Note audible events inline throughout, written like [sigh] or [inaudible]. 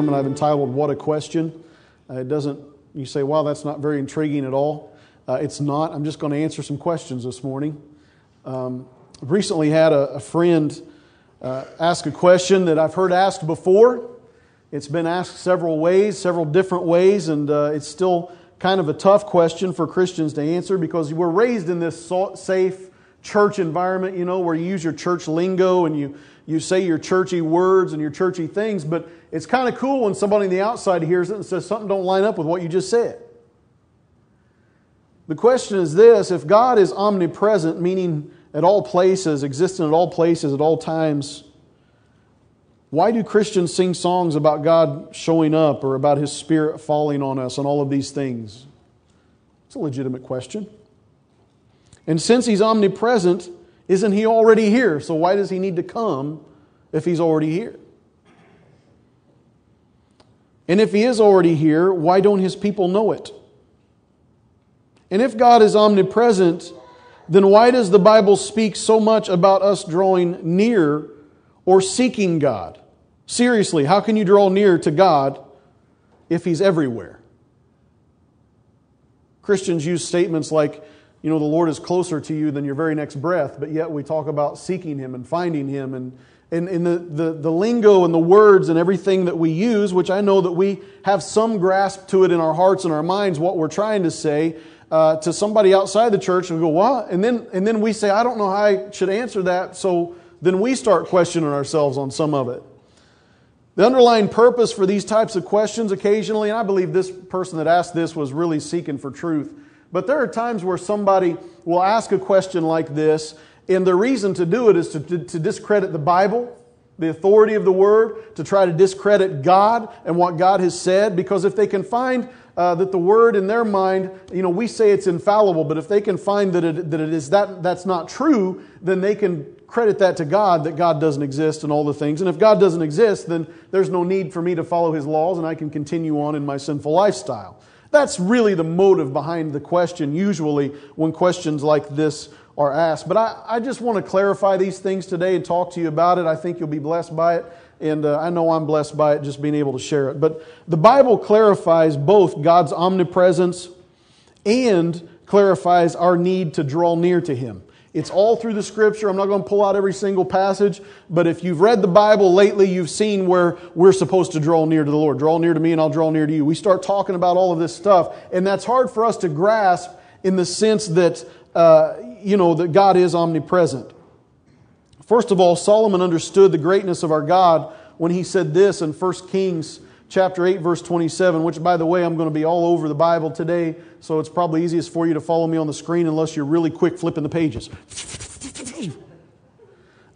sermon I've entitled What a Question. Uh, it doesn't, you say, wow, that's not very intriguing at all. Uh, it's not. I'm just going to answer some questions this morning. Um, recently had a, a friend uh, ask a question that I've heard asked before. It's been asked several ways, several different ways, and uh, it's still kind of a tough question for Christians to answer because we're raised in this safe church environment, you know, where you use your church lingo and you, you say your churchy words and your churchy things, but it's kind of cool when somebody on the outside hears it and says something don't line up with what you just said. The question is this if God is omnipresent, meaning at all places, existent at all places, at all times, why do Christians sing songs about God showing up or about His Spirit falling on us and all of these things? It's a legitimate question. And since He's omnipresent, isn't He already here? So why does He need to come if He's already here? And if He is already here, why don't His people know it? And if God is omnipresent, then why does the Bible speak so much about us drawing near or seeking God? Seriously, how can you draw near to God if He's everywhere? Christians use statements like, you know, the Lord is closer to you than your very next breath, but yet we talk about seeking Him and finding Him and and, and the, the, the lingo and the words and everything that we use, which I know that we have some grasp to it in our hearts and our minds, what we're trying to say, uh, to somebody outside the church and we go, what? And then, and then we say, I don't know how I should answer that. So then we start questioning ourselves on some of it. The underlying purpose for these types of questions occasionally, and I believe this person that asked this was really seeking for truth, but there are times where somebody will ask a question like this, and the reason to do it is to, to, to discredit the Bible, the authority of the Word, to try to discredit God and what God has said, because if they can find uh, that the word in their mind, you know, we say it's infallible, but if they can find that it, that it is that that's not true, then they can credit that to God that God doesn't exist and all the things. And if God doesn't exist, then there's no need for me to follow His laws, and I can continue on in my sinful lifestyle. That's really the motive behind the question. Usually, when questions like this are asked. But I, I just want to clarify these things today and talk to you about it. I think you'll be blessed by it and uh, I know I'm blessed by it just being able to share it. But the Bible clarifies both God's omnipresence and clarifies our need to draw near to Him. It's all through the scripture. I'm not going to pull out every single passage, but if you've read the Bible lately, you've seen where we're supposed to draw near to the Lord. Draw near to me and I'll draw near to you. We start talking about all of this stuff, and that's hard for us to grasp in the sense that, uh, you know, that God is omnipresent. First of all, Solomon understood the greatness of our God when he said this in 1 Kings chapter 8 verse 27, which by the way, I'm going to be all over the Bible today, so it's probably easiest for you to follow me on the screen unless you're really quick flipping the pages.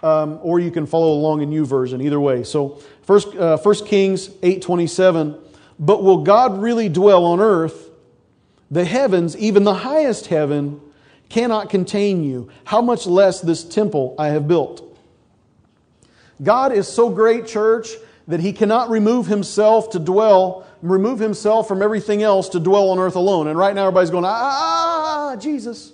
Um, or you can follow along in YouVersion, either way. So, first, uh, 1 Kings 8.27, But will God really dwell on earth? The heavens, even the highest heaven, cannot contain you. How much less this temple I have built? God is so great, church, that he cannot remove himself to dwell, remove himself from everything else to dwell on earth alone. And right now everybody's going, ah, ah, ah Jesus.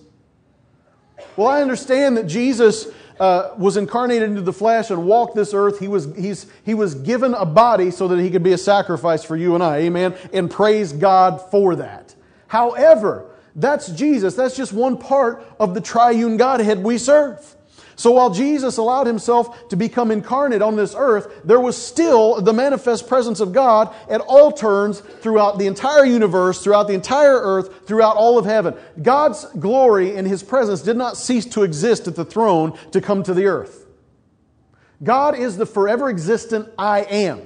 Well, I understand that Jesus uh, was incarnated into the flesh and walked this earth. He was, he's, he was given a body so that he could be a sacrifice for you and I. Amen. And praise God for that. However, that's Jesus. That's just one part of the triune Godhead we serve. So while Jesus allowed himself to become incarnate on this earth, there was still the manifest presence of God at all turns throughout the entire universe, throughout the entire earth, throughout all of heaven. God's glory and his presence did not cease to exist at the throne to come to the earth. God is the forever existent I am.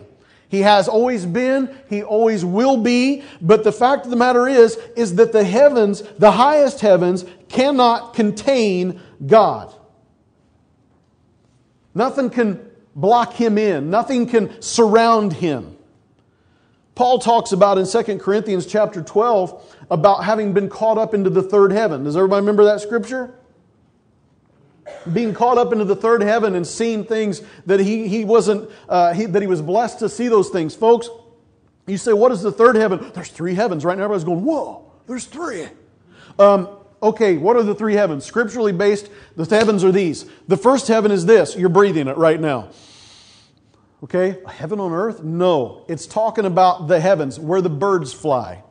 He has always been, he always will be, but the fact of the matter is is that the heavens, the highest heavens cannot contain God. Nothing can block him in. Nothing can surround him. Paul talks about in 2 Corinthians chapter 12 about having been caught up into the third heaven. Does everybody remember that scripture? Being caught up into the third heaven and seeing things that he, he wasn't, uh, he, that he was blessed to see those things. Folks, you say, what is the third heaven? There's three heavens, right? now everybody's going, whoa, there's three. Um, okay, what are the three heavens? Scripturally based, the heavens are these. The first heaven is this. You're breathing it right now. Okay, heaven on earth? No. It's talking about the heavens, where the birds fly,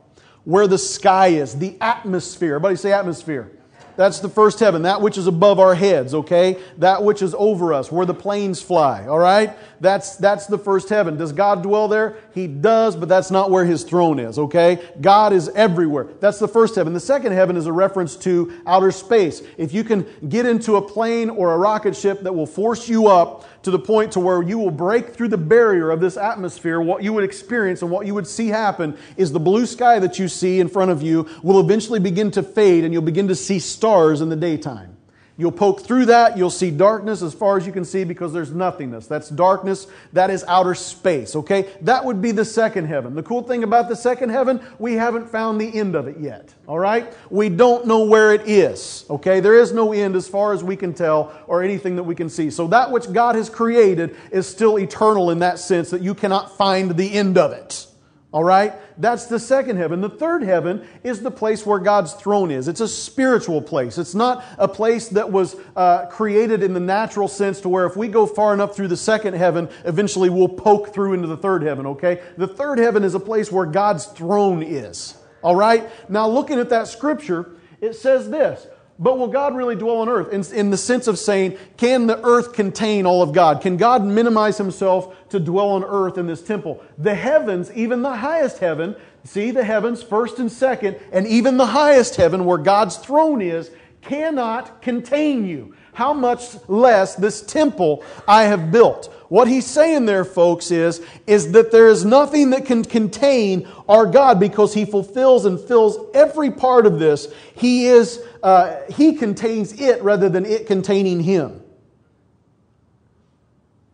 where the sky is, the atmosphere. Everybody say atmosphere. That's the first heaven, that which is above our heads, okay? That which is over us, where the planes fly, all right? That's, that's the first heaven. Does God dwell there? He does, but that's not where his throne is, okay? God is everywhere. That's the first heaven. The second heaven is a reference to outer space. If you can get into a plane or a rocket ship that will force you up to the point to where you will break through the barrier of this atmosphere, what you would experience and what you would see happen is the blue sky that you see in front of you will eventually begin to fade and you'll begin to see stars in the daytime. You'll poke through that, you'll see darkness as far as you can see because there's nothingness. That's darkness, that is outer space, okay? That would be the second heaven. The cool thing about the second heaven, we haven't found the end of it yet, all right? We don't know where it is, okay? There is no end as far as we can tell or anything that we can see. So that which God has created is still eternal in that sense that you cannot find the end of it. All right? That's the second heaven. The third heaven is the place where God's throne is. It's a spiritual place. It's not a place that was uh, created in the natural sense to where if we go far enough through the second heaven, eventually we'll poke through into the third heaven, okay? The third heaven is a place where God's throne is. All right? Now, looking at that scripture, it says this but will God really dwell on earth? In, in, the sense of saying, can the earth contain all of God? Can God minimize himself to dwell on earth in this temple? The heavens, even the highest heaven, see the heavens first and second, and even the highest heaven where God's throne is, cannot contain you. How much less this temple I have built? What he's saying there, folks, is, is that there is nothing that can contain our God because he fulfills and fills every part of this. He is, uh, he contains it rather than it containing him.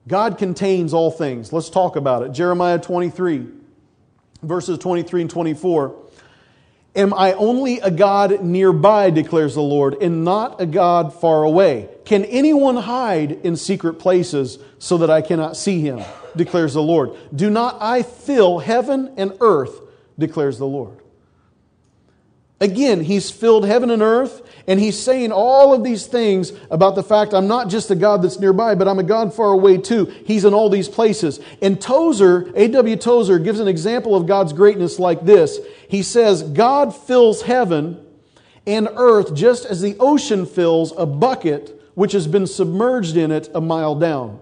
God contains all things. Let's talk about it. Jeremiah 23, verses 23 and 24. Am I only a God nearby, declares the Lord, and not a God far away? Can anyone hide in secret places so that I cannot see him, declares the Lord? Do not I fill heaven and earth, declares the Lord. Again, he's filled heaven and earth, and he's saying all of these things about the fact I'm not just a God that's nearby, but I'm a God far away too. He's in all these places. And Tozer, A.W. Tozer, gives an example of God's greatness like this. He says, God fills heaven and earth just as the ocean fills a bucket which has been submerged in it a mile down.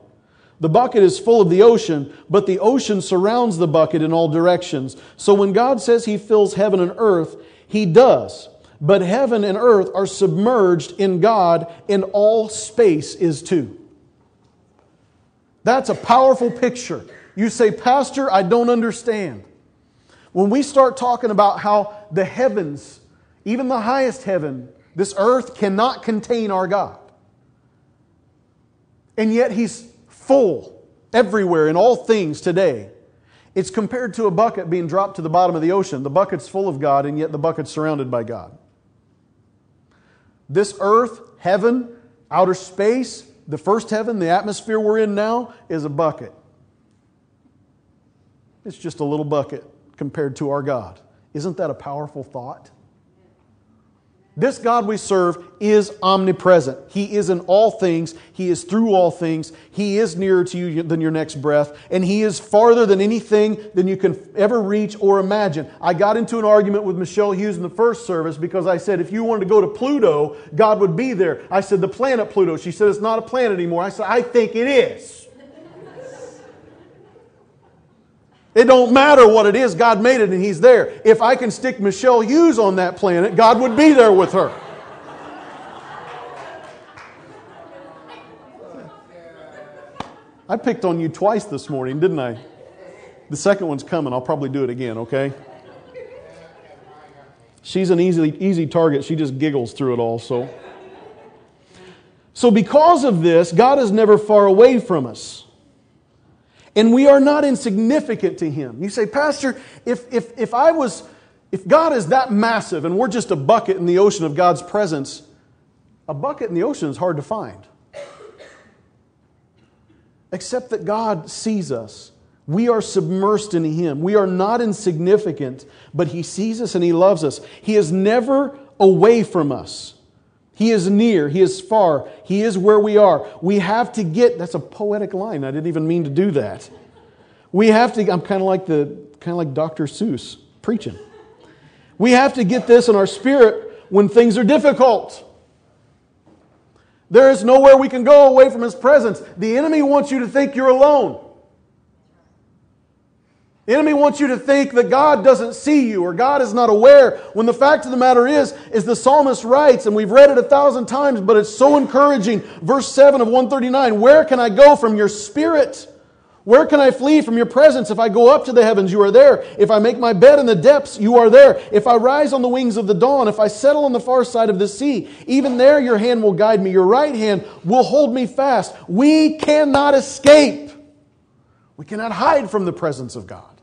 The bucket is full of the ocean, but the ocean surrounds the bucket in all directions. So when God says He fills heaven and earth, he does. But heaven and earth are submerged in God, and all space is too. That's a powerful picture. You say, Pastor, I don't understand. When we start talking about how the heavens, even the highest heaven, this earth cannot contain our God. And yet He's full everywhere in all things today. It's compared to a bucket being dropped to the bottom of the ocean. The bucket's full of God, and yet the bucket's surrounded by God. This earth, heaven, outer space, the first heaven, the atmosphere we're in now, is a bucket. It's just a little bucket compared to our God. Isn't that a powerful thought? This God we serve is omnipresent. He is in all things. He is through all things. He is nearer to you than your next breath. And He is farther than anything than you can ever reach or imagine. I got into an argument with Michelle Hughes in the first service because I said, if you wanted to go to Pluto, God would be there. I said, the planet Pluto. She said, it's not a planet anymore. I said, I think it is. It don't matter what it is, God made it and He's there. If I can stick Michelle Hughes on that planet, God would be there with her. I picked on you twice this morning, didn't I? The second one's coming. I'll probably do it again, okay? She's an easy, easy target. She just giggles through it all, so. So, because of this, God is never far away from us. And we are not insignificant to Him. You say, Pastor, if, if, if I was, if God is that massive and we're just a bucket in the ocean of God's presence, a bucket in the ocean is hard to find. Except that God sees us. We are submersed in Him. We are not insignificant, but He sees us and He loves us. He is never away from us. He is near. He is far. He is where we are. We have to get, that's a poetic line. I didn't even mean to do that. We have to, I'm kind of like the, kind of like Dr. Seuss preaching. We have to get this in our spirit when things are difficult. There is nowhere we can go away from His presence. The enemy wants you to think you're alone. The enemy wants you to think that God doesn't see you or God is not aware when the fact of the matter is is the psalmist writes and we've read it a thousand times but it's so encouraging. Verse 7 of 139 where can I go from your spirit? Where can I flee from your presence? If I go up to the heavens you are there. If I make my bed in the depths you are there. If I rise on the wings of the dawn if I settle on the far side of the sea even there your hand will guide me. Your right hand will hold me fast. We cannot escape. We cannot hide from the presence of God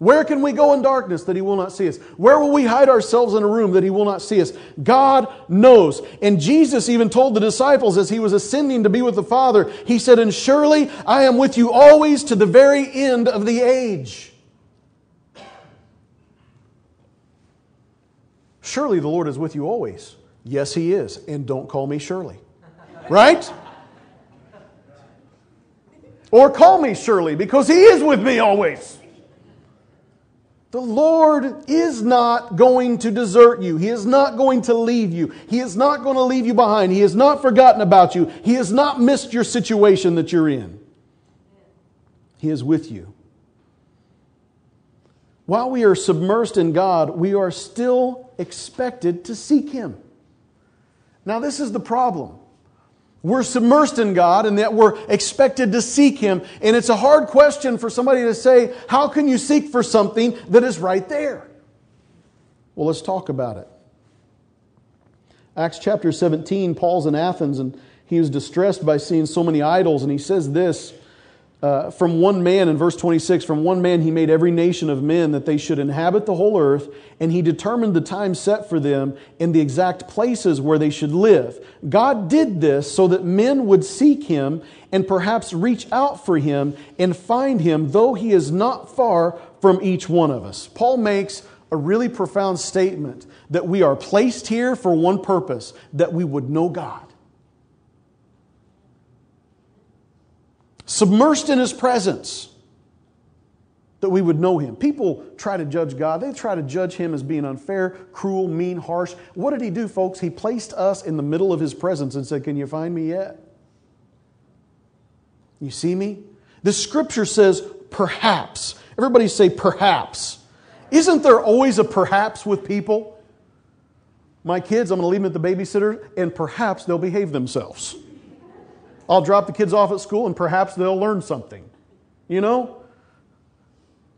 where can we go in darkness that He will not see us? Where will we hide ourselves in a room that He will not see us? God knows. And Jesus even told the disciples as He was ascending to be with the Father, He said, And surely I am with you always to the very end of the age. Surely the Lord is with you always. Yes, He is. And don't call me Shirley. Right? Or call me Shirley because He is with me always. The Lord is not going to desert you. He is not going to leave you. He is not going to leave you behind. He has not forgotten about you. He has not missed your situation that you're in. He is with you. While we are submersed in God, we are still expected to seek Him. Now, this is the problem. We're submersed in God and that we're expected to seek Him. And it's a hard question for somebody to say, How can you seek for something that is right there? Well, let's talk about it. Acts chapter 17, Paul's in Athens and he was distressed by seeing so many idols. And he says this uh, from one man in verse 26 from one man he made every nation of men that they should inhabit the whole earth and he determined the time set for them and the exact places where they should live. God did this so that men would seek him and perhaps reach out for him and find him though he is not far from each one of us. Paul makes a really profound statement that we are placed here for one purpose that we would know god submersed in His presence, that we would know Him. People try to judge God, they try to judge Him as being unfair, cruel, mean, harsh. What did He do, folks? He placed us in the middle of His presence and said, Can you find me yet? You see me? The scripture says, perhaps. Everybody say, perhaps. Isn't there always a perhaps with people? My kids, I'm going to leave them at the babysitter, and perhaps they'll behave themselves. I'll drop the kids off at school and perhaps they'll learn something. You know?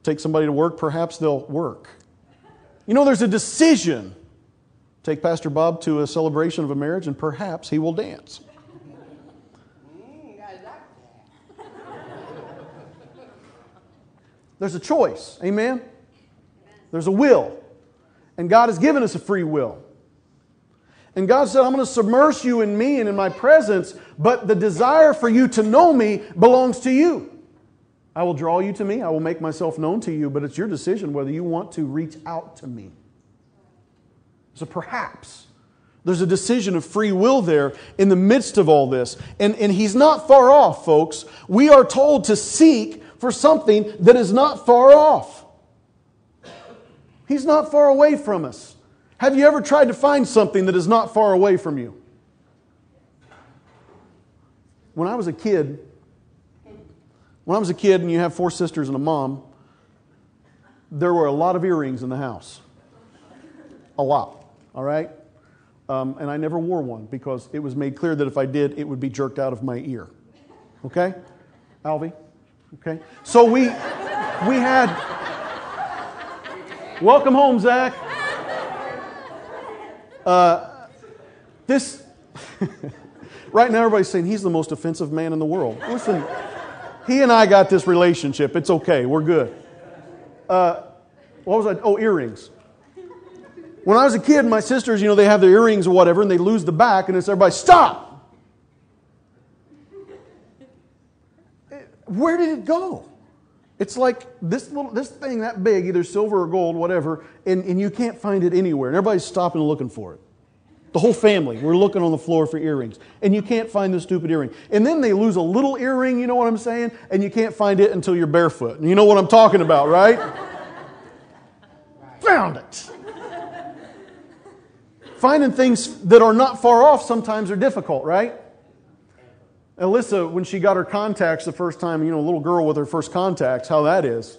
Take somebody to work, perhaps they'll work. You know, there's a decision. Take Pastor Bob to a celebration of a marriage and perhaps he will dance. There's a choice. Amen? There's a will. And God has given us a free will. And God said, I'm going to submerge you in me and in my presence, but the desire for you to know me belongs to you. I will draw you to me, I will make myself known to you, but it's your decision whether you want to reach out to me. So perhaps there's a decision of free will there in the midst of all this. And, and he's not far off, folks. We are told to seek for something that is not far off. He's not far away from us. Have you ever tried to find something that is not far away from you? When I was a kid, when I was a kid and you have four sisters and a mom, there were a lot of earrings in the house. A lot, all right? Um, and I never wore one because it was made clear that if I did, it would be jerked out of my ear. Okay? Alvy? Okay? So we, we had. Welcome home, Zach. Uh, this, [laughs] right now, everybody's saying he's the most offensive man in the world. Listen, he and I got this relationship. It's okay. We're good. Uh, what was I? Oh, earrings. When I was a kid, my sisters, you know, they have their earrings or whatever, and they lose the back, and it's everybody, stop! Where did it go? It's like this little this thing that big, either silver or gold, whatever, and, and you can't find it anywhere. And everybody's stopping and looking for it. The whole family. We're looking on the floor for earrings. And you can't find the stupid earring. And then they lose a little earring, you know what I'm saying? And you can't find it until you're barefoot. You know what I'm talking about, right? Found it. Finding things that are not far off sometimes are difficult, right? Alyssa, when she got her contacts the first time, you know, a little girl with her first contacts, how that is.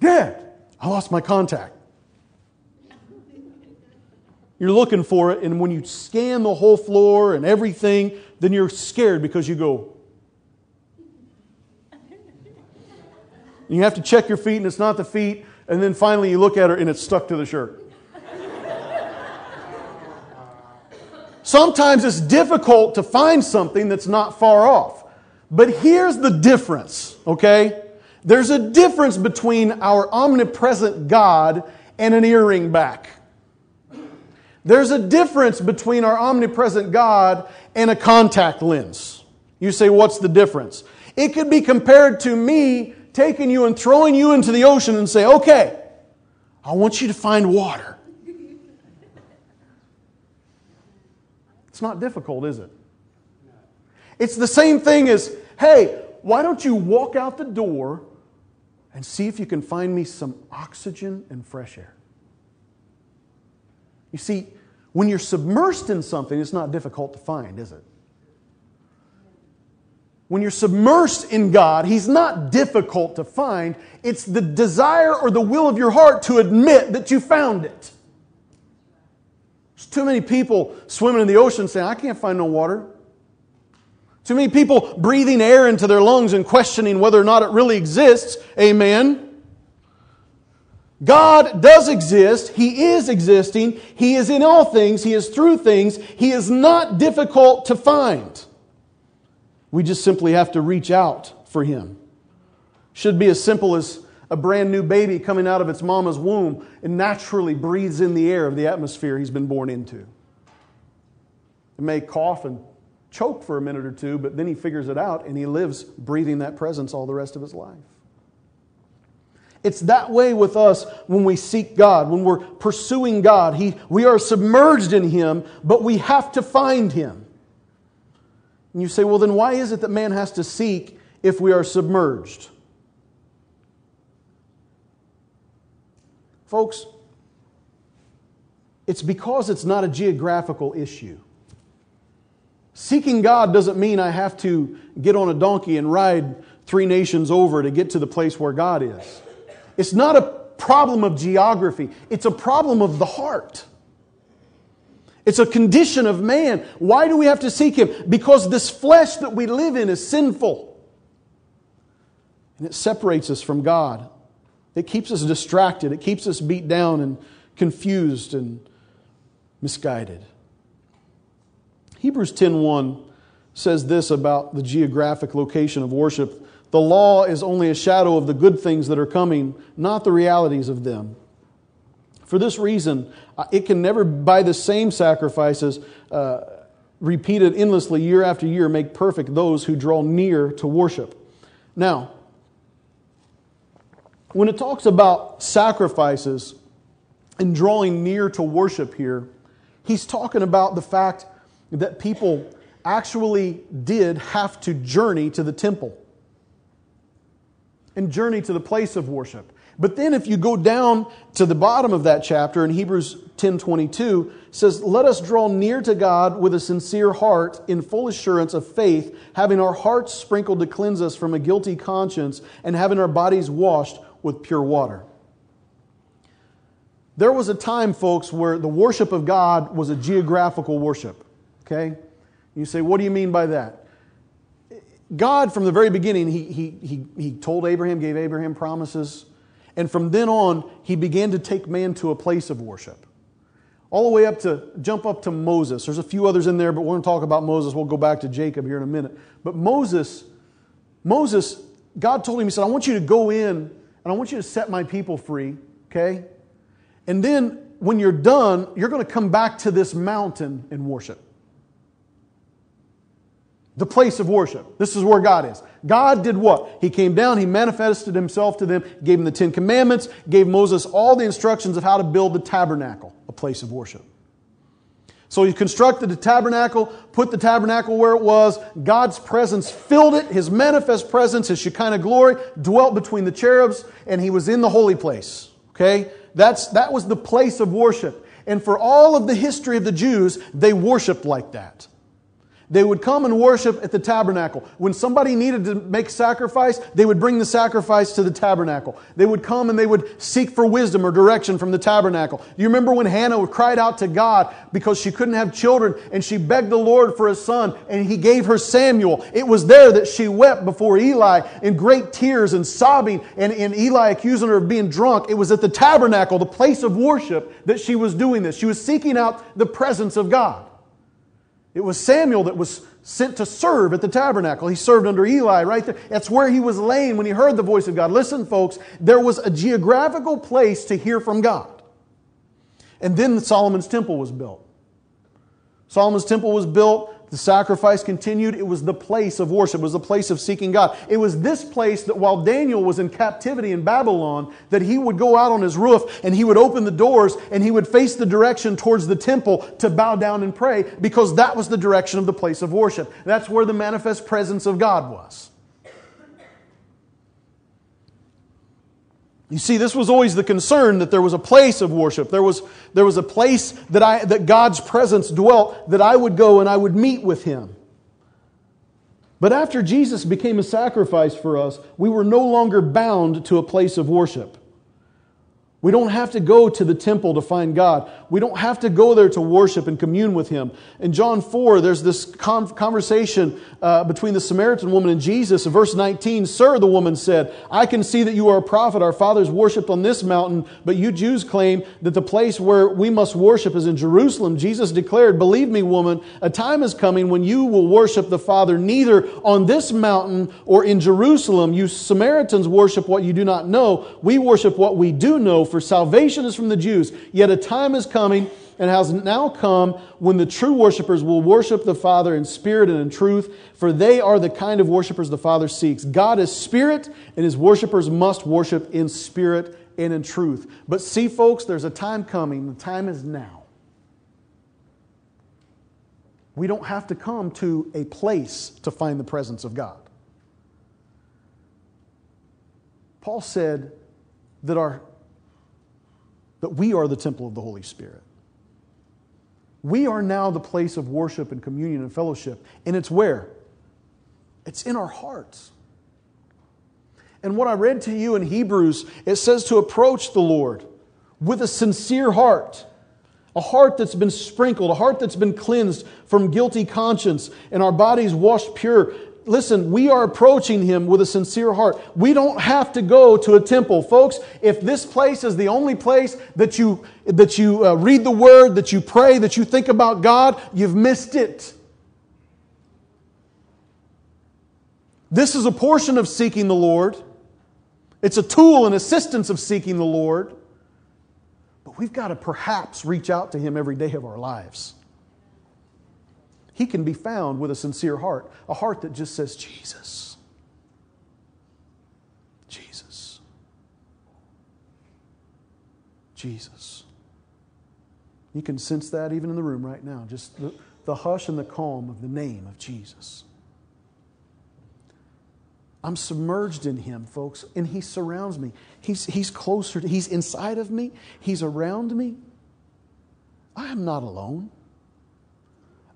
Dad, I lost my contact. You're looking for it, and when you scan the whole floor and everything, then you're scared because you go. You have to check your feet, and it's not the feet, and then finally you look at her, and it's stuck to the shirt. Sometimes it's difficult to find something that's not far off. But here's the difference, okay? There's a difference between our omnipresent God and an earring back. There's a difference between our omnipresent God and a contact lens. You say, what's the difference? It could be compared to me taking you and throwing you into the ocean and say, okay, I want you to find water. It's not difficult, is it? It's the same thing as, hey, why don't you walk out the door and see if you can find me some oxygen and fresh air? You see, when you're submersed in something, it's not difficult to find, is it? When you're submersed in God, He's not difficult to find. It's the desire or the will of your heart to admit that you found it. There's too many people swimming in the ocean saying, I can't find no water. Too many people breathing air into their lungs and questioning whether or not it really exists. Amen. God does exist. He is existing. He is in all things. He is through things. He is not difficult to find. We just simply have to reach out for Him. Should be as simple as a brand new baby coming out of its mama's womb and naturally breathes in the air of the atmosphere he's been born into. It may cough and choke for a minute or two, but then he figures it out and he lives breathing that presence all the rest of his life. It's that way with us when we seek God, when we're pursuing God. He, we are submerged in Him, but we have to find Him. And you say, well, then why is it that man has to seek if we are submerged? Folks, it's because it's not a geographical issue. Seeking God doesn't mean I have to get on a donkey and ride three nations over to get to the place where God is. It's not a problem of geography, it's a problem of the heart. It's a condition of man. Why do we have to seek Him? Because this flesh that we live in is sinful. And it separates us from God. It keeps us distracted. It keeps us beat down and confused and misguided. Hebrews 10:1 says this about the geographic location of worship the law is only a shadow of the good things that are coming, not the realities of them. For this reason, uh, it can never, by the same sacrifices, uh, repeated endlessly year after year, make perfect those who draw near to worship. Now, when it talks about sacrifices and drawing near to worship here, he's talking about the fact that people actually did have to journey to the temple and journey to the place of worship. But then if you go down to the bottom of that chapter in Hebrews 10:22 says, "Let us draw near to God with a sincere heart in full assurance of faith, having our hearts sprinkled to cleanse us from a guilty conscience and having our bodies washed with pure water." There was a time, folks, where the worship of God was a geographical worship. Okay? You say, what do you mean by that? God, from the very beginning, he, he, he, he told Abraham, gave Abraham promises. And from then on, he began to take man to a place of worship. All the way up to, jump up to Moses. There's a few others in there, but we're going to talk about Moses. We'll go back to Jacob here in a minute. But Moses, Moses, God told him, He said, I want you to go in and I want you to set my people free, okay? And then when you're done, you're going to come back to this mountain and worship the place of worship. This is where God is. God did what? He came down, He manifested Himself to them, gave them the Ten Commandments, gave Moses all the instructions of how to build the tabernacle, a place of worship. So he constructed the tabernacle, put the tabernacle where it was. God's presence filled it. His manifest presence, his Shekinah glory, dwelt between the cherubs, and he was in the holy place. Okay? That's, that was the place of worship. And for all of the history of the Jews, they worshiped like that. They would come and worship at the tabernacle. When somebody needed to make sacrifice, they would bring the sacrifice to the tabernacle. They would come and they would seek for wisdom or direction from the tabernacle. You remember when Hannah cried out to God because she couldn't have children and she begged the Lord for a son and he gave her Samuel? It was there that she wept before Eli in great tears and sobbing and, and Eli accusing her of being drunk. It was at the tabernacle, the place of worship, that she was doing this. She was seeking out the presence of God. It was Samuel that was sent to serve at the tabernacle. He served under Eli right there. That's where he was laying when he heard the voice of God. Listen, folks, there was a geographical place to hear from God. And then Solomon's temple was built. Solomon's temple was built. The sacrifice continued. It was the place of worship. It was the place of seeking God. It was this place that while Daniel was in captivity in Babylon, that he would go out on his roof and he would open the doors and he would face the direction towards the temple to bow down and pray because that was the direction of the place of worship. That's where the manifest presence of God was. You see, this was always the concern that there was a place of worship. There was, there was a place that, I, that God's presence dwelt, that I would go and I would meet with Him. But after Jesus became a sacrifice for us, we were no longer bound to a place of worship. We don't have to go to the temple to find God. We don't have to go there to worship and commune with Him. In John 4, there's this conversation uh, between the Samaritan woman and Jesus. In verse 19, Sir, the woman said, I can see that you are a prophet. Our fathers worshiped on this mountain, but you Jews claim that the place where we must worship is in Jerusalem. Jesus declared, Believe me, woman, a time is coming when you will worship the Father neither on this mountain or in Jerusalem. You Samaritans worship what you do not know. We worship what we do know for salvation is from the Jews. Yet a time is coming and has now come when the true worshipers will worship the Father in spirit and in truth, for they are the kind of worshipers the Father seeks. God is spirit, and his worshipers must worship in spirit and in truth. But see, folks, there's a time coming. The time is now. We don't have to come to a place to find the presence of God. Paul said that our that we are the temple of the Holy Spirit. We are now the place of worship and communion and fellowship. And it's where? It's in our hearts. And what I read to you in Hebrews, it says to approach the Lord with a sincere heart, a heart that's been sprinkled, a heart that's been cleansed from guilty conscience, and our bodies washed pure listen, we are approaching him with a sincere heart. We don't have to go to a temple. Folks, if this place is the only place that you, that you uh, read the word, that you pray, that you think about God, you've missed it. This is a portion of seeking the Lord. It's a tool and assistance of seeking the Lord. But we've got to perhaps reach out to Him every day of our lives he can be found with a sincere heart, a heart that just says, Jesus. Jesus. Jesus. You can sense that even in the room right now, just the, the hush and the calm of the name of Jesus. I'm submerged in him, folks, and he surrounds me. He's, he's closer, to, he's inside of me, he's around me. I am not alone.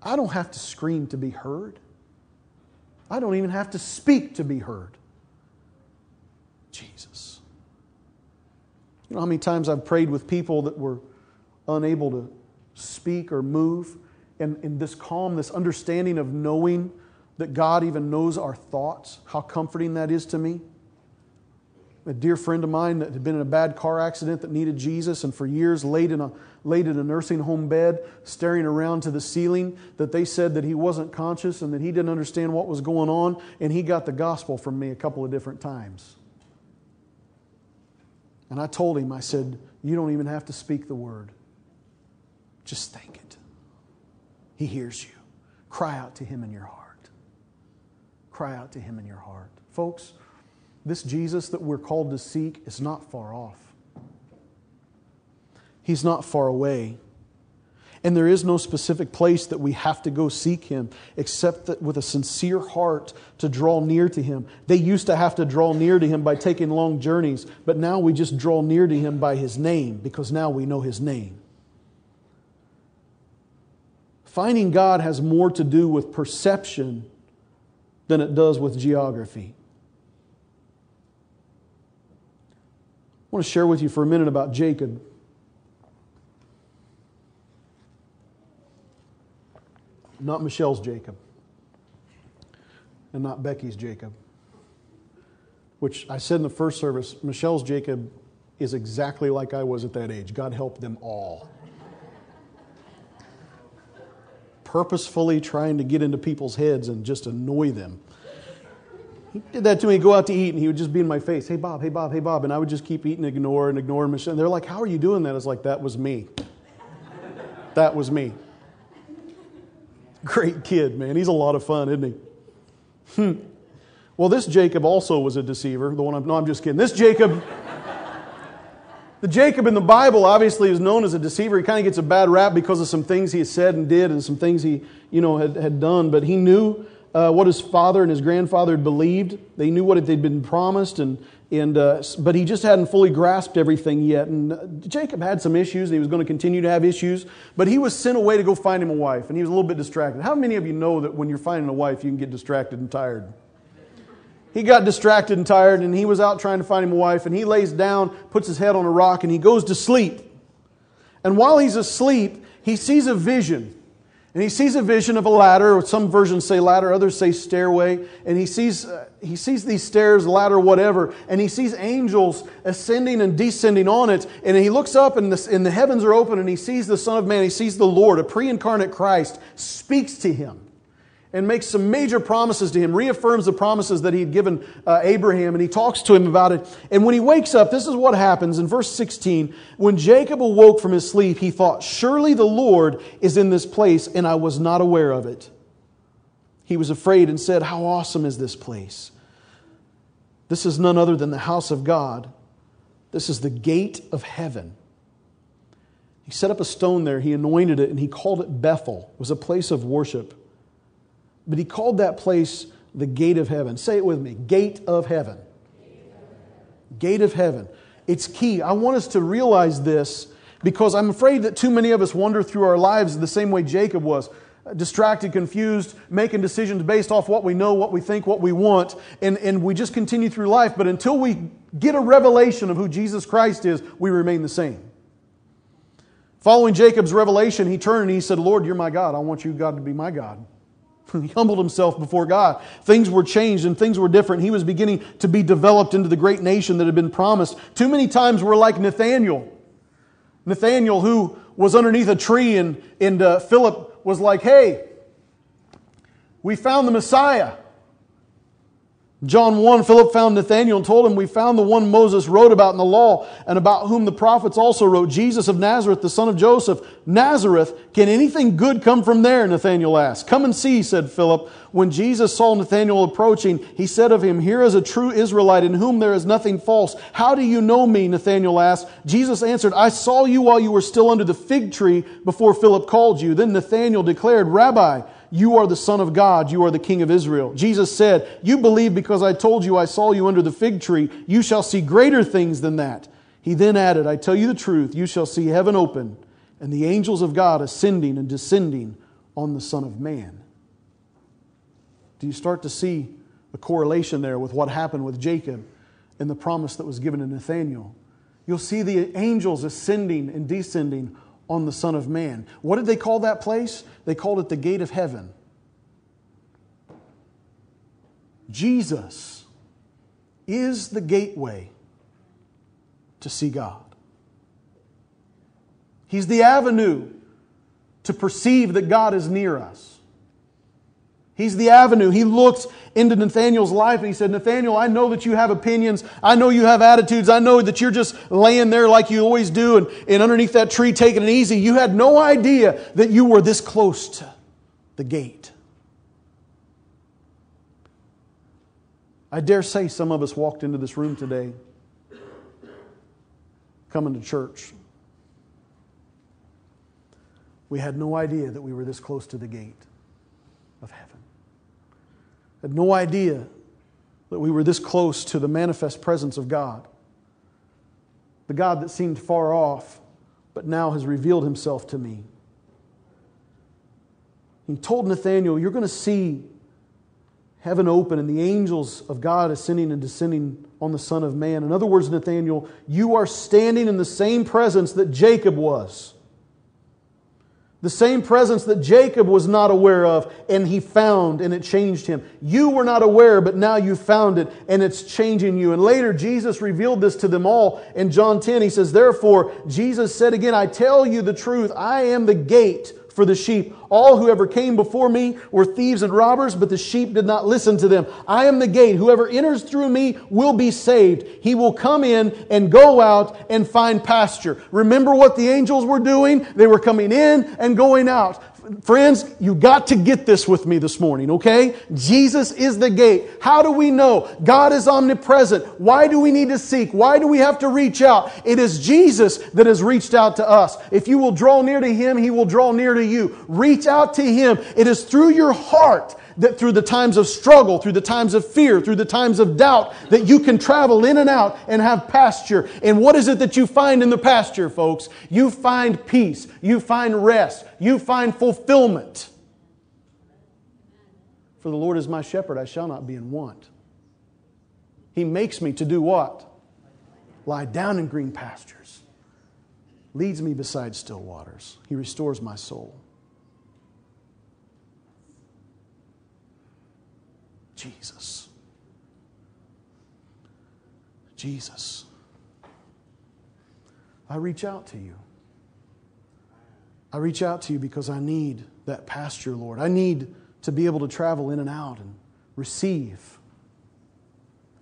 I don't have to scream to be heard. I don't even have to speak to be heard. Jesus. You know how many times I've prayed with people that were unable to speak or move, and, in this calm, this understanding of knowing that God even knows our thoughts, how comforting that is to me. A dear friend of mine that had been in a bad car accident that needed Jesus, and for years laid in a laid in a nursing home bed, staring around to the ceiling, that they said that he wasn't conscious and that he didn't understand what was going on, and he got the gospel from me a couple of different times. And I told him, I said, You don't even have to speak the word, just think it. He hears you. Cry out to him in your heart. Cry out to him in your heart. Folks, this Jesus that we're called to seek is not far off. He's not far away. And there is no specific place that we have to go seek Him except that with a sincere heart to draw near to Him. They used to have to draw near to Him by taking long journeys, but now we just draw near to Him by His name because now we know His name. Finding God has more to do with perception than it does with geography. I want to share with you for a minute about Jacob. Not Michelle's Jacob, and not Becky's Jacob. Which I said in the first service, Michelle's Jacob is exactly like I was at that age. God help them all. Purposefully trying to get into people's heads and just annoy them. He did that to me. He'd go out to eat and he would just be in my face. Hey, Bob, hey, Bob, hey, Bob. And I would just keep eating, ignore, and ignore Michelle. And they're like, How are you doing that? It's like, That was me. that was me. Great kid, man. He's a lot of fun, isn't he? Hmm. Well, this Jacob also was a deceiver. The one I'm, no, I'm just kidding. This Jacob, the Jacob in the Bible obviously is known as a deceiver. He kind of gets a bad rap because of some things he said and did and some things he, you know, had, had done. But he knew uh, what his father and his grandfather had believed. They knew what they'd been promised, and, and, uh, but he just hadn't fully grasped everything yet. And uh, Jacob had some issues, and he was going to continue to have issues, but he was sent away to go find him a wife, and he was a little bit distracted. How many of you know that when you're finding a wife, you can get distracted and tired? He got distracted and tired, and he was out trying to find him a wife, and he lays down, puts his head on a rock, and he goes to sleep. And while he's asleep, he sees a vision. And he sees a vision of a ladder. Some versions say ladder, others say stairway. And he sees, uh, he sees these stairs, ladder, whatever. And he sees angels ascending and descending on it. And he looks up, and the, and the heavens are open, and he sees the Son of Man. He sees the Lord, a pre incarnate Christ, speaks to him and makes some major promises to him, reaffirms the promises that he had given uh, Abraham, and he talks to him about it. And when he wakes up, this is what happens in verse 16. When Jacob awoke from his sleep, he thought, Surely the Lord is in this place, and I was not aware of it. He was afraid and said, How awesome is this place! This is none other than the house of God. This is the gate of heaven. He set up a stone there, he anointed it, and he called it Bethel. It was a place of worship. But he called that place the gate of heaven. Say it with me gate of heaven. Gate of heaven. It's key. I want us to realize this because I'm afraid that too many of us wander through our lives the same way Jacob was distracted, confused, making decisions based off what we know, what we think, what we want, and, and we just continue through life. But until we get a revelation of who Jesus Christ is, we remain the same. Following Jacob's revelation, he turned and he said, Lord, you're my God. I want you, God, to be my God. He humbled himself before God. Things were changed and things were different. He was beginning to be developed into the great nation that had been promised. Too many times we're like Nathaniel. Nathaniel, who was underneath a tree, and, and uh, Philip was like, Hey, we found the Messiah. John 1, Philip found Nathanael and told him, We found the one Moses wrote about in the law and about whom the prophets also wrote, Jesus of Nazareth, the son of Joseph. Nazareth, can anything good come from there? Nathanael asked. Come and see, said Philip. When Jesus saw Nathanael approaching, he said of him, Here is a true Israelite in whom there is nothing false. How do you know me? Nathanael asked. Jesus answered, I saw you while you were still under the fig tree before Philip called you. Then Nathanael declared, Rabbi, you are the Son of God. You are the King of Israel. Jesus said, You believe because I told you I saw you under the fig tree. You shall see greater things than that. He then added, I tell you the truth. You shall see heaven open and the angels of God ascending and descending on the Son of Man. Do you start to see a correlation there with what happened with Jacob and the promise that was given to Nathaniel? You'll see the angels ascending and descending on the Son of Man. What did they call that place? They called it the gate of heaven. Jesus is the gateway to see God. He's the avenue to perceive that God is near us. He's the avenue. He looked into Nathaniel's life and he said, Nathaniel, I know that you have opinions. I know you have attitudes. I know that you're just laying there like you always do and, and underneath that tree taking it easy. You had no idea that you were this close to the gate. I dare say some of us walked into this room today coming to church. We had no idea that we were this close to the gate. Had no idea that we were this close to the manifest presence of God. The God that seemed far off, but now has revealed himself to me. He told Nathanael, You're going to see heaven open and the angels of God ascending and descending on the Son of Man. In other words, Nathanael, you are standing in the same presence that Jacob was. The same presence that Jacob was not aware of and he found and it changed him. You were not aware, but now you found it and it's changing you. And later, Jesus revealed this to them all in John 10. He says, Therefore, Jesus said again, I tell you the truth, I am the gate for the sheep. All who ever came before me were thieves and robbers, but the sheep did not listen to them. I am the gate. Whoever enters through me will be saved. He will come in and go out and find pasture. Remember what the angels were doing? They were coming in and going out. Friends, you got to get this with me this morning, okay? Jesus is the gate. How do we know? God is omnipresent. Why do we need to seek? Why do we have to reach out? It is Jesus that has reached out to us. If you will draw near to Him, He will draw near to you. Reach out to Him. It is through your heart that through the times of struggle, through the times of fear, through the times of doubt, that you can travel in and out and have pasture. And what is it that you find in the pasture, folks? You find peace, you find rest, you find fulfillment. For the Lord is my shepherd, I shall not be in want. He makes me to do what? Lie down in green pastures, leads me beside still waters. He restores my soul. Jesus. Jesus. I reach out to you. I reach out to you because I need that pasture, Lord. I need to be able to travel in and out and receive.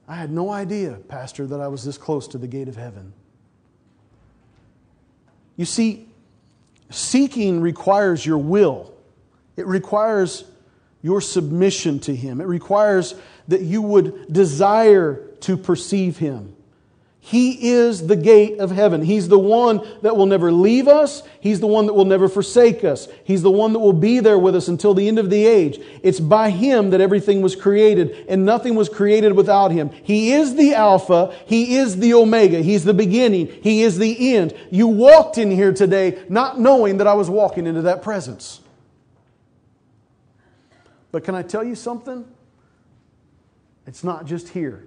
I had no idea, Pastor, that I was this close to the gate of heaven. You see, seeking requires your will, it requires your submission to Him. It requires that you would desire to perceive Him. He is the gate of heaven. He's the one that will never leave us. He's the one that will never forsake us. He's the one that will be there with us until the end of the age. It's by Him that everything was created, and nothing was created without Him. He is the Alpha. He is the Omega. He's the beginning. He is the end. You walked in here today not knowing that I was walking into that presence. But can I tell you something? It's not just here.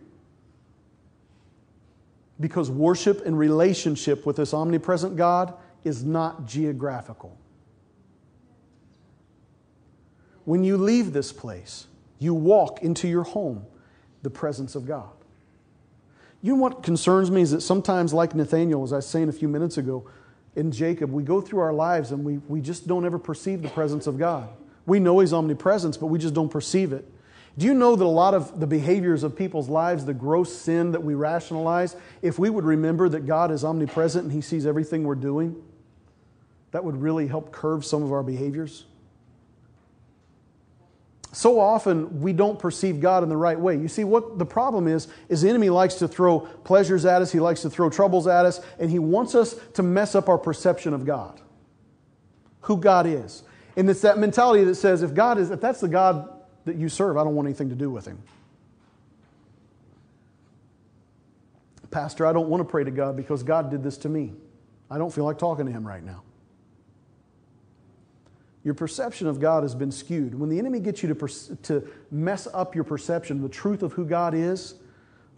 Because worship and relationship with this omnipresent God is not geographical. When you leave this place, you walk into your home, the presence of God. You know what concerns me is that sometimes, like Nathaniel, as I was saying a few minutes ago, in Jacob, we go through our lives and we, we just don't ever perceive the presence of God. We know He's omnipresent, but we just don't perceive it. Do you know that a lot of the behaviors of people's lives, the gross sin that we rationalize, if we would remember that God is omnipresent and He sees everything we're doing, that would really help curve some of our behaviors? So often we don't perceive God in the right way. You see, what the problem is, is the enemy likes to throw pleasures at us, he likes to throw troubles at us, and he wants us to mess up our perception of God, who God is. And it's that mentality that says, if God is, if that's the God that you serve, I don't want anything to do with him. Pastor, I don't want to pray to God because God did this to me. I don't feel like talking to him right now. Your perception of God has been skewed. When the enemy gets you to, to mess up your perception, of the truth of who God is,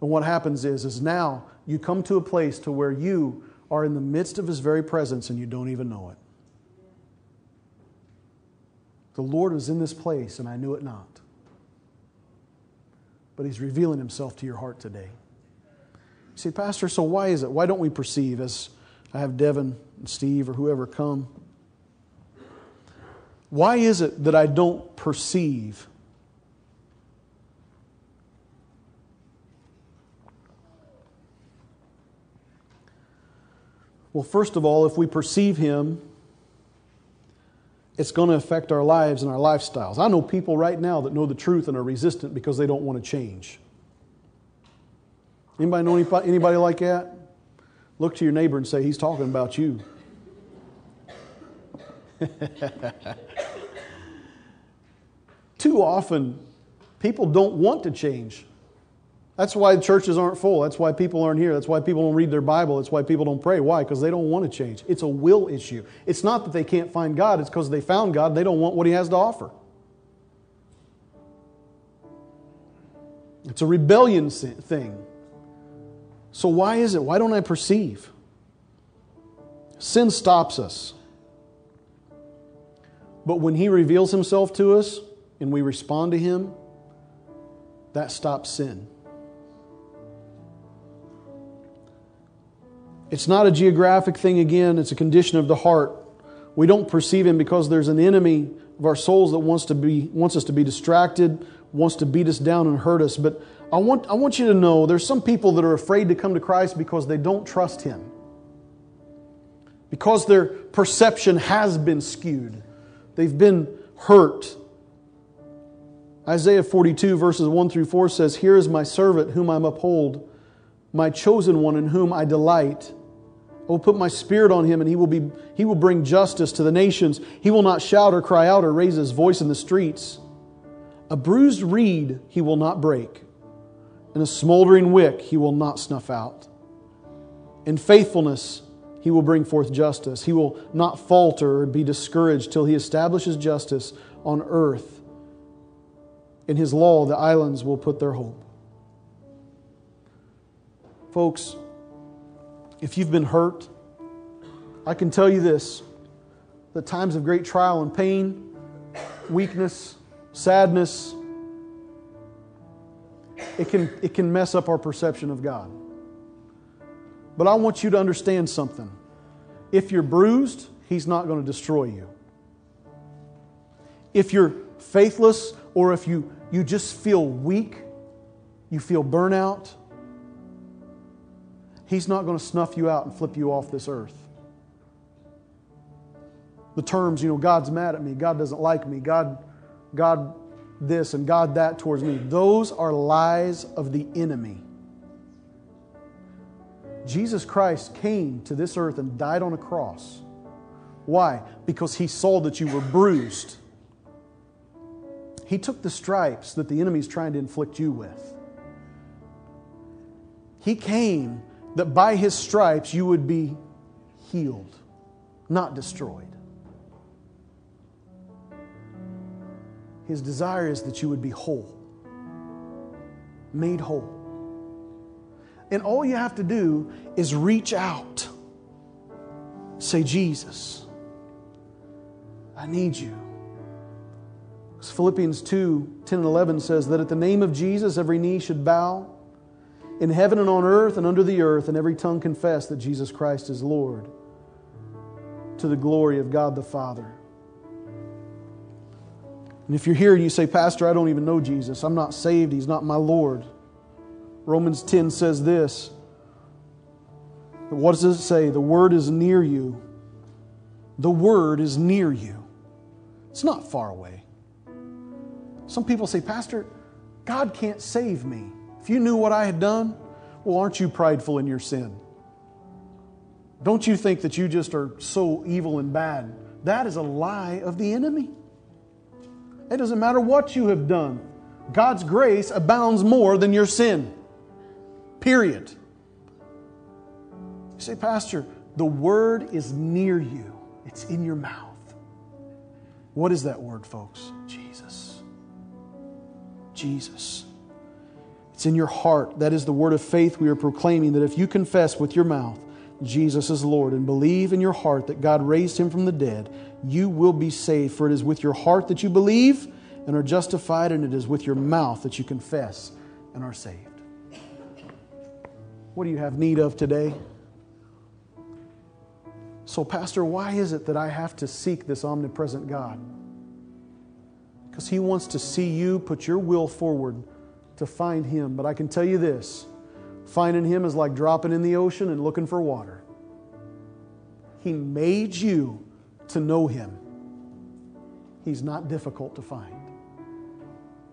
and what happens is, is now you come to a place to where you are in the midst of his very presence and you don't even know it. The Lord was in this place and I knew it not. But He's revealing Himself to your heart today. You say, Pastor, so why is it? Why don't we perceive as I have Devin and Steve or whoever come? Why is it that I don't perceive? Well, first of all, if we perceive Him, it's going to affect our lives and our lifestyles. I know people right now that know the truth and are resistant because they don't want to change. Anybody know anybody, anybody like that? Look to your neighbor and say, He's talking about you. [laughs] Too often, people don't want to change. That's why churches aren't full. That's why people aren't here. That's why people don't read their Bible. That's why people don't pray. Why? Because they don't want to change. It's a will issue. It's not that they can't find God, it's because they found God. They don't want what He has to offer. It's a rebellion thing. So, why is it? Why don't I perceive? Sin stops us. But when He reveals Himself to us and we respond to Him, that stops sin. It's not a geographic thing again, it's a condition of the heart. We don't perceive him because there's an enemy of our souls that wants to be wants us to be distracted, wants to beat us down and hurt us. But I want I want you to know there's some people that are afraid to come to Christ because they don't trust him. Because their perception has been skewed. They've been hurt. Isaiah 42 verses 1 through 4 says, "Here is my servant whom I uphold." My chosen one in whom I delight. I will put my spirit on him, and he will, be, he will bring justice to the nations. He will not shout or cry out or raise his voice in the streets. A bruised reed he will not break, and a smoldering wick he will not snuff out. In faithfulness he will bring forth justice. He will not falter or be discouraged till he establishes justice on earth. In his law, the islands will put their hope. Folks, if you've been hurt, I can tell you this the times of great trial and pain, weakness, sadness, it can, it can mess up our perception of God. But I want you to understand something. If you're bruised, He's not going to destroy you. If you're faithless or if you, you just feel weak, you feel burnout, He's not going to snuff you out and flip you off this earth. The terms, you know, God's mad at me, God doesn't like me, God, God this and God that towards me, those are lies of the enemy. Jesus Christ came to this earth and died on a cross. Why? Because he saw that you were bruised. He took the stripes that the enemy is trying to inflict you with. He came that by his stripes you would be healed, not destroyed. His desire is that you would be whole, made whole. And all you have to do is reach out. Say, Jesus, I need you. Philippians 2 10 and 11 says that at the name of Jesus, every knee should bow in heaven and on earth and under the earth, and every tongue confess that Jesus Christ is Lord to the glory of God the Father. And if you're here and you say, Pastor, I don't even know Jesus, I'm not saved, He's not my Lord. Romans 10 says this. What does it say? The Word is near you. The Word is near you. It's not far away. Some people say, Pastor, God can't save me. If you knew what I had done, well, aren't you prideful in your sin? Don't you think that you just are so evil and bad? That is a lie of the enemy. It doesn't matter what you have done, God's grace abounds more than your sin. Period. You say, Pastor, the word is near you, it's in your mouth. What is that word, folks? Jesus. Jesus. It's in your heart. That is the word of faith we are proclaiming that if you confess with your mouth Jesus is Lord and believe in your heart that God raised him from the dead, you will be saved. For it is with your heart that you believe and are justified, and it is with your mouth that you confess and are saved. What do you have need of today? So, Pastor, why is it that I have to seek this omnipresent God? Because He wants to see you put your will forward to find Him. But I can tell you this finding Him is like dropping in the ocean and looking for water. He made you to know Him. He's not difficult to find.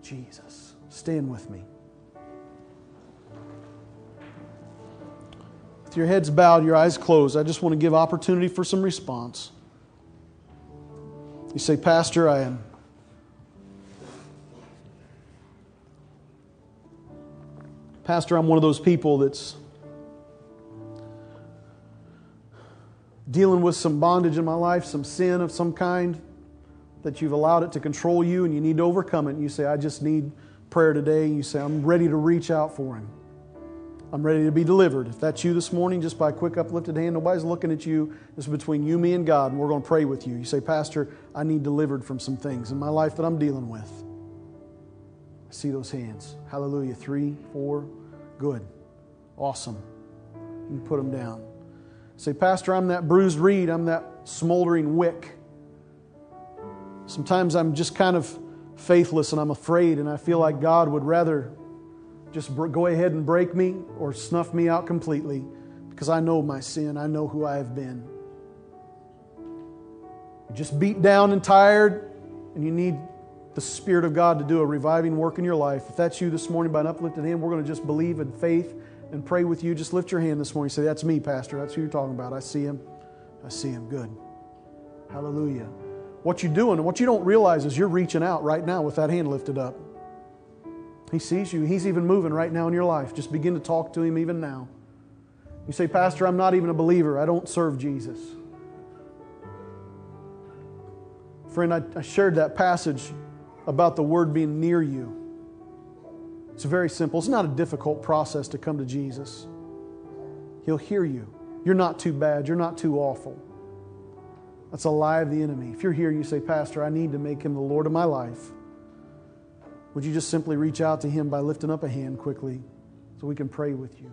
Jesus. Stand with me. With your heads bowed, your eyes closed, I just want to give opportunity for some response. You say, Pastor, I am. Pastor, I'm one of those people that's dealing with some bondage in my life, some sin of some kind that you've allowed it to control you and you need to overcome it. And you say, I just need prayer today. And you say, I'm ready to reach out for him. I'm ready to be delivered. If that's you this morning, just by a quick uplifted hand, nobody's looking at you. Is between you, me, and God, and we're going to pray with you. You say, Pastor, I need delivered from some things in my life that I'm dealing with. See those hands. Hallelujah. Three, four, good. Awesome. You put them down. Say, Pastor, I'm that bruised reed, I'm that smoldering wick. Sometimes I'm just kind of faithless and I'm afraid, and I feel like God would rather just go ahead and break me or snuff me out completely because I know my sin. I know who I have been. Just beat down and tired, and you need the Spirit of God to do a reviving work in your life. If that's you this morning by an uplifted hand, we're going to just believe in faith and pray with you. Just lift your hand this morning. Say, That's me, Pastor. That's who you're talking about. I see him. I see him. Good. Hallelujah. What you're doing and what you don't realize is you're reaching out right now with that hand lifted up. He sees you. He's even moving right now in your life. Just begin to talk to him even now. You say, Pastor, I'm not even a believer. I don't serve Jesus. Friend, I, I shared that passage about the word being near you. It's very simple. It's not a difficult process to come to Jesus. He'll hear you. You're not too bad. You're not too awful. That's a lie of the enemy. If you're here, you say, Pastor, I need to make him the Lord of my life. Would you just simply reach out to him by lifting up a hand quickly so we can pray with you?